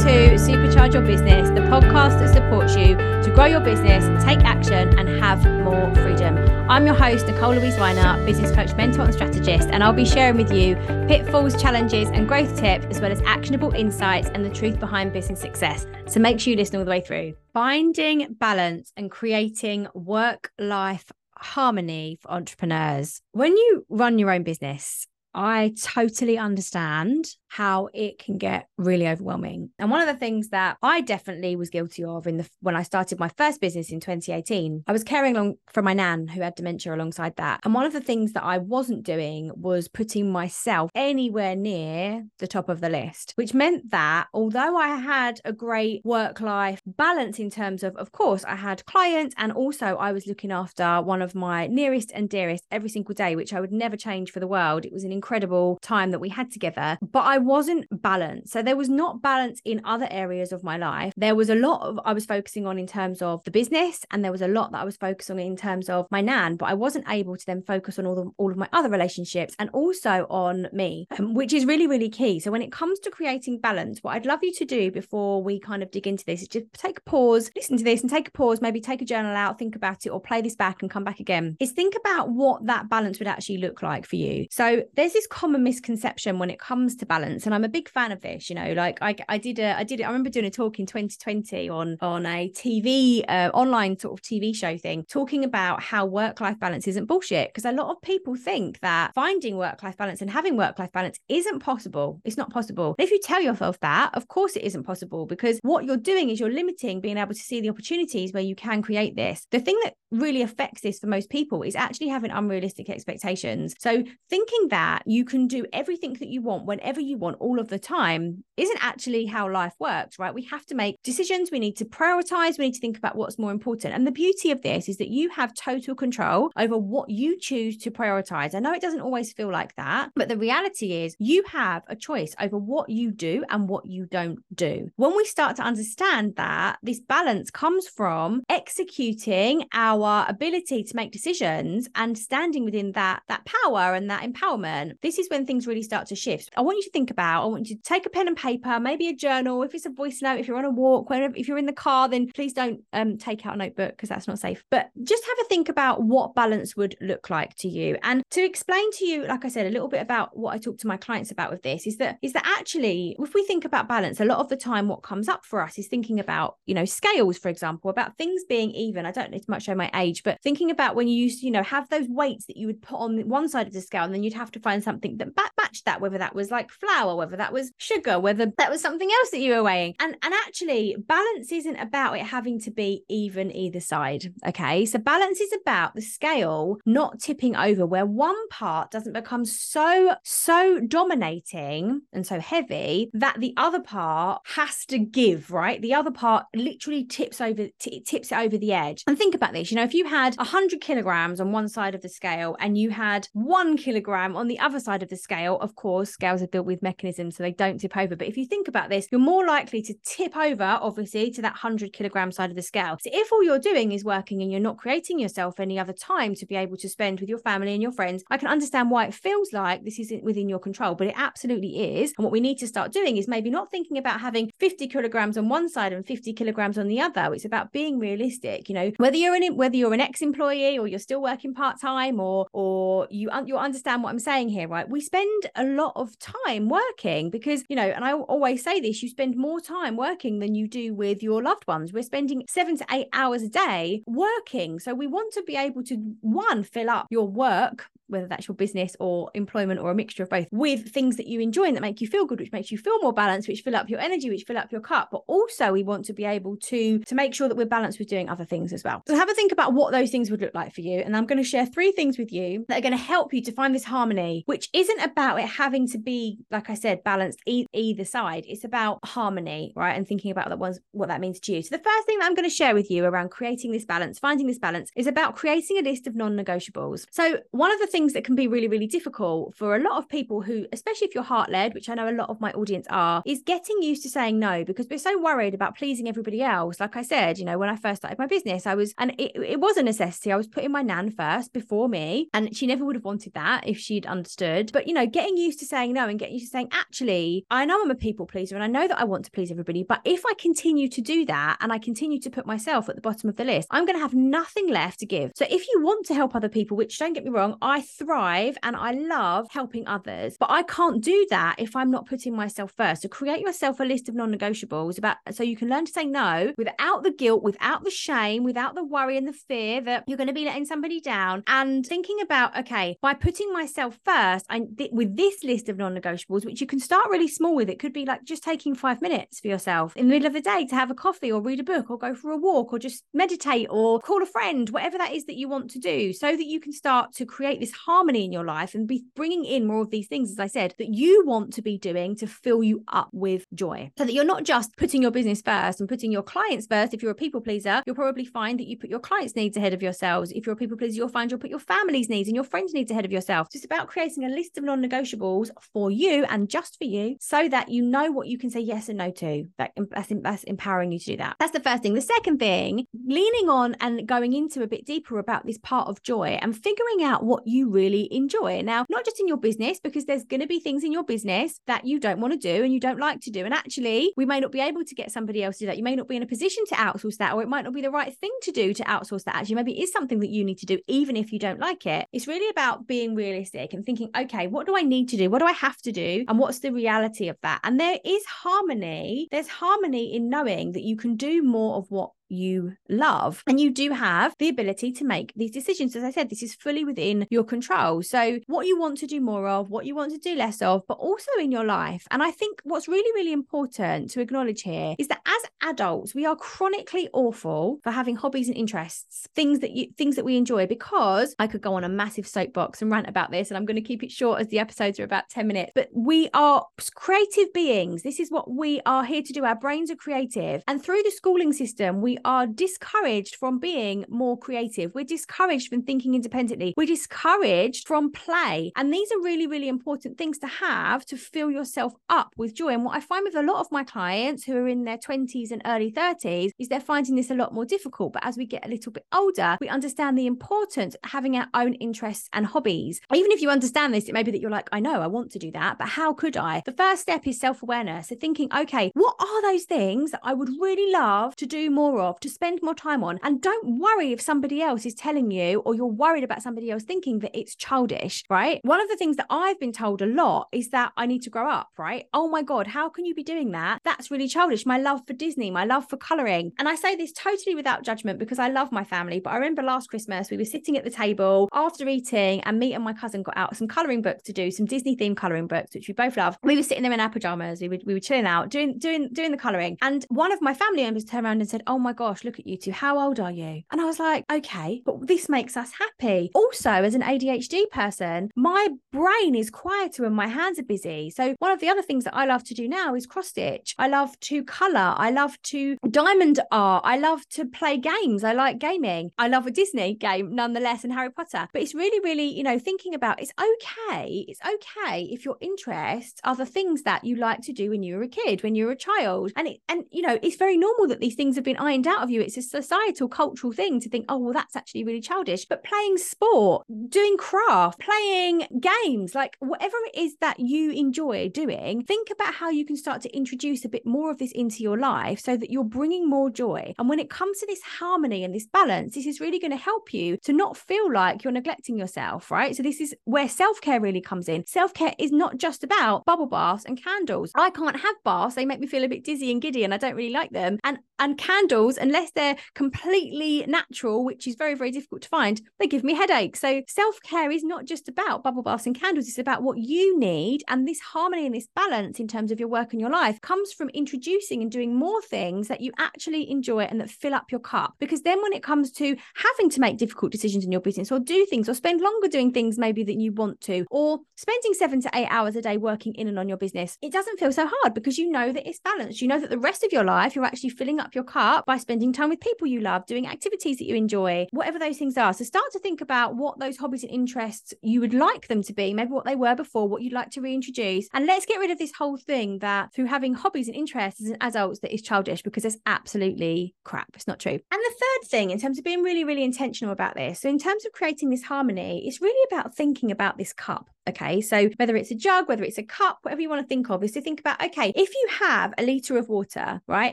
to Supercharge Your Business, the podcast that supports you to grow your business, take action, and have more freedom. I'm your host, Nicole Louise Weiner, business coach, mentor, and strategist, and I'll be sharing with you pitfalls, challenges, and growth tips, as well as actionable insights and the truth behind business success. So make sure you listen all the way through. Finding balance and creating work life harmony for entrepreneurs. When you run your own business, I totally understand how it can get really overwhelming. And one of the things that I definitely was guilty of in the when I started my first business in 2018, I was caring along for my nan who had dementia alongside that. And one of the things that I wasn't doing was putting myself anywhere near the top of the list, which meant that although I had a great work-life balance in terms of of course I had clients and also I was looking after one of my nearest and dearest every single day, which I would never change for the world. It was an incredible time that we had together. But I wasn't balanced. So there was not balance in other areas of my life. There was a lot of I was focusing on in terms of the business, and there was a lot that I was focusing on in terms of my nan, but I wasn't able to then focus on all the, all of my other relationships and also on me, um, which is really really key. So when it comes to creating balance, what I'd love you to do before we kind of dig into this is just take a pause, listen to this, and take a pause. Maybe take a journal out, think about it, or play this back and come back again. Is think about what that balance would actually look like for you. So there's this common misconception when it comes to balance and i'm a big fan of this you know like i, I did a i did i remember doing a talk in 2020 on on a tv uh, online sort of tv show thing talking about how work life balance isn't bullshit because a lot of people think that finding work life balance and having work life balance isn't possible. It's not possible. If you tell yourself that of course it isn't possible because what you're doing is you're limiting being able to see the opportunities where you can create this. The thing that really affects this for most people is actually having unrealistic expectations. So thinking that you can do everything that you want whenever you want all of the time isn't actually how life works, right? We have to make decisions. We need to prioritize. We need to think about what's more important. And the beauty of this is that you have total control over what you choose to prioritize. I know it doesn't always feel like that, but the reality is you have a choice over what you do and what you don't do. When we start to understand that, this balance comes from executing our ability to make decisions and standing within that that power and that empowerment. This is when things really start to shift. I want you to think about about, I want you to take a pen and paper, maybe a journal. If it's a voice note, if you're on a walk, whenever, if you're in the car, then please don't um, take out a notebook because that's not safe. But just have a think about what balance would look like to you. And to explain to you, like I said, a little bit about what I talk to my clients about with this is that is that actually, if we think about balance, a lot of the time what comes up for us is thinking about, you know, scales, for example, about things being even. I don't need to much show my age, but thinking about when you used to, you know, have those weights that you would put on one side of the scale, and then you'd have to find something that matched that, whether that was like flour whether that was sugar, whether that was something else that you were weighing. And and actually, balance isn't about it having to be even either side. Okay. So balance is about the scale not tipping over where one part doesn't become so, so dominating and so heavy that the other part has to give, right? The other part literally tips over, t- tips it over the edge. And think about this, you know, if you had 100 kilograms on one side of the scale and you had one kilogram on the other side of the scale, of course, scales are built with mechanisms so they don't tip over. But if you think about this, you're more likely to tip over, obviously, to that 100 kilogram side of the scale. So if all you're doing is working and you're not creating yourself any other time to be able to spend with your family and your friends, I can understand why it feels like this isn't within your control, but it absolutely is. And what we need to start doing is maybe not thinking about having 50 kilograms on one side and 50 kilograms on the other. It's about being realistic. You know, whether you're an whether you're an ex-employee or you're still working part-time or or you you understand what I'm saying here, right? We spend a lot of time working because, you know, and I always say this, you spend more time working than you do with your loved ones. We're spending 7 to 8 hours a day working. So we want to be able to one fill up your work whether that's your business or employment or a mixture of both, with things that you enjoy and that make you feel good, which makes you feel more balanced, which fill up your energy, which fill up your cup. But also we want to be able to to make sure that we're balanced with doing other things as well. So have a think about what those things would look like for you. And I'm going to share three things with you that are going to help you to find this harmony, which isn't about it having to be, like I said, balanced e- either side. It's about harmony, right? And thinking about that one's what that means to you. So the first thing that I'm going to share with you around creating this balance, finding this balance, is about creating a list of non-negotiables. So one of the things things that can be really, really difficult for a lot of people who, especially if you're heart led, which I know a lot of my audience are, is getting used to saying no because we're so worried about pleasing everybody else. Like I said, you know, when I first started my business, I was, and it it was a necessity. I was putting my nan first before me, and she never would have wanted that if she'd understood. But you know, getting used to saying no and getting used to saying, actually, I know I'm a people pleaser and I know that I want to please everybody, but if I continue to do that and I continue to put myself at the bottom of the list, I'm going to have nothing left to give. So if you want to help other people, which don't get me wrong, I thrive and I love helping others, but I can't do that if I'm not putting myself first. So create yourself a list of non-negotiables about so you can learn to say no without the guilt, without the shame, without the worry and the fear that you're going to be letting somebody down and thinking about okay, by putting myself first, I th- with this list of non-negotiables which you can start really small with. It could be like just taking 5 minutes for yourself in the middle of the day to have a coffee or read a book or go for a walk or just meditate or call a friend, whatever that is that you want to do so that you can start to create this harmony in your life and be bringing in more of these things as I said that you want to be doing to fill you up with joy. So that you're not just putting your business first and putting your clients first. If you're a people pleaser, you'll probably find that you put your clients' needs ahead of yourselves. If you're a people pleaser, you'll find you'll put your family's needs and your friends' needs ahead of yourself. So it's about creating a list of non-negotiables for you and just for you so that you know what you can say yes and no to. That, that's, that's empowering you to do that. That's the first thing. The second thing, leaning on and going into a bit deeper about this part of joy and figuring out what really enjoy. Now, not just in your business, because there's going to be things in your business that you don't want to do and you don't like to do. And actually, we may not be able to get somebody else to do that. You may not be in a position to outsource that, or it might not be the right thing to do to outsource that. Actually, maybe it is something that you need to do, even if you don't like it. It's really about being realistic and thinking, okay, what do I need to do? What do I have to do? And what's the reality of that? And there is harmony. There's harmony in knowing that you can do more of what you love. And you do have the ability to make these decisions. As I said, this is fully within your control. So, what you want to do more of, what you want to do less of, but also in your life. And I think what's really, really important to acknowledge here is that as adults, we are chronically awful for having hobbies and interests, things that you things that we enjoy, because I could go on a massive soapbox and rant about this. And I'm going to keep it short as the episodes are about 10 minutes. But we are creative beings. This is what we are here to do. Our brains are creative. And through the schooling system, we are discouraged from being more creative. We're discouraged from thinking independently. We're discouraged from play. And these are really, really important things to have to fill yourself up with joy. And what I find with a lot of my clients who are in their 20s and early 30s is they're finding this a lot more difficult. But as we get a little bit older, we understand the importance of having our own interests and hobbies. Even if you understand this, it may be that you're like, I know I want to do that, but how could I? The first step is self awareness. So thinking, okay, what are those things that I would really love to do more of, to spend more time on? And don't worry if somebody else is telling you or you're worried about somebody else thinking that it's childish, right? One of the things that I've been told a lot is that I need to grow up, right? Oh my God, how can you be doing that? That's really childish. My love for Disney, my love for coloring. And I say this totally without judgment because I love my family. But I remember last Christmas, we were sitting at the table after eating, and me and my cousin got out some coloring books to do, some Disney themed coloring books, which we both love. We were sitting there in our pajamas. We were, we were chilling out, doing, doing, doing the coloring. And one of my family members turned around and said, Oh my gosh, look at you two. How old are you? And I was like, Okay, but this makes us happy. Also, as an ADHD person, my brain is quieter when my hands are busy. So, one of the other things that I love to do now is cross stitch. I love to color. I love to diamond art. I love to play games. I like gaming. I love a Disney game nonetheless and Harry Potter. But it's really, really, you know, thinking about it's okay. It's okay if your interests are the things that you like to do when you were a kid, when you were a child. And it, and you know, it's very normal that these things have been ironed out of you. It's a societal, cultural thing to think, oh, well, that's actually really childish. But playing sport, doing craft, playing games, like whatever it is that you enjoy doing, think about how you can start to introduce a bit more of this into your life so that you're bringing more joy. And when it comes to this harmony and this balance, this is really going to help you to not feel like you're neglecting yourself, right? So this is where self-care really comes in. Self-care is not just about bubble baths and candles. I can't have baths. They make me feel a bit dizzy and giddy and I don't really like them. And and candles, unless they're completely natural, which is very, very difficult to find, they give me headaches. So self-care is not just about bubble baths and candles. It's about what you need. And this harmony and this balance in terms of your work and your life comes from introducing and doing more things that you actually enjoy and that fill up your cup. Because then when it comes to having to make difficult decisions in your business or do things or spend longer doing things maybe that you want to, or spending seven to eight hours a day working in and on your business, it doesn't feel so hard because you know that it's balanced. You know that the rest of your life, you're actually filling up your cup by spending time with people you love, doing activities that you enjoy, whatever those things are. So start to think about what those hobbies and interests you would like them to be, maybe what they were before, what you'd like to reintroduce. And let's get rid of this whole thing that through having hobbies and interests as adults that is childish because it's absolutely crap. It's not true. And the third thing, in terms of being really, really intentional about this, so in terms of creating this harmony, it's really about thinking about this cup. Okay. So whether it's a jug, whether it's a cup, whatever you want to think of, is to think about okay, if you have a litre of water, right,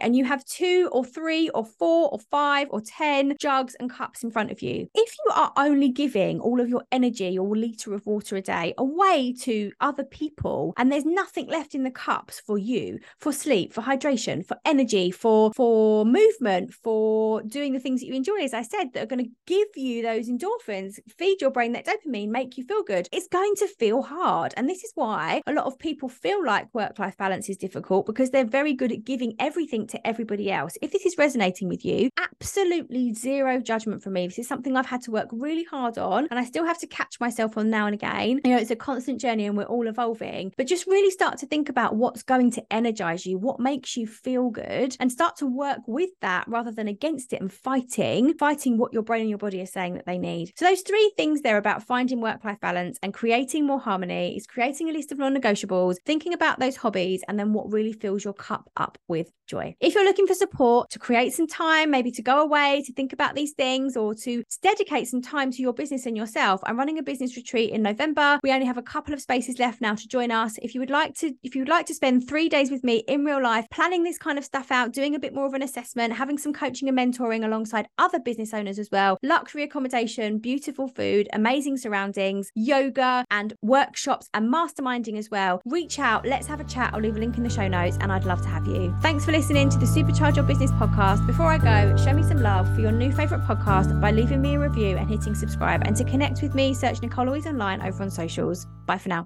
and you have two or three or four or five or 10 jugs and cups in front of you, if you are only giving all of your energy or litre of water a day away to other people and there's nothing left in the cups for you, for sleep, for hydration, for energy, for for movement, for doing the things that you enjoy, as I said, that are going to give you those endorphins, feed your brain that dopamine, make you feel good, it's going to feel hard. And this is why a lot of people feel like work life balance is difficult because they're very good at giving everything to everybody else. If this is resonating with you, absolutely zero judgment from me. This is something I've had to work really hard on and I still have to catch myself on now and again. You know, it's a constant journey and we're all evolving, but just really start to think about what's going to energize you, what makes you feel good, and start to work with that rather than against it and fighting, fighting what your brain and your body are saying that they need. So, those three things there about finding work life balance and creating more harmony is creating a list of non negotiables, thinking about those hobbies, and then what really fills your cup up with joy. If you're looking for support to create some time, maybe to go away, to think about these things, or to dedicate some time to your business and yourself, I'm running a business retreat in November. We only have a couple of spaces left now to join us. If you would like to, if you would like to spend three days with me in real life, planning this kind of stuff out, doing a bit more of an assessment, having some coaching and mentoring alongside other business owners as well, luxury accommodation, beautiful food, amazing surroundings, yoga, and workshops and masterminding as well, reach out. Let's have a chat. I'll leave a link in the show notes and I'd love to have you. Thanks for listening to the Supercharge Your Business podcast. Before I go, show me some love for your new favorite podcast by leaving me a review and hitting subscribe. And to connect with me, search Nicole Louise online over on socials. Bye for now.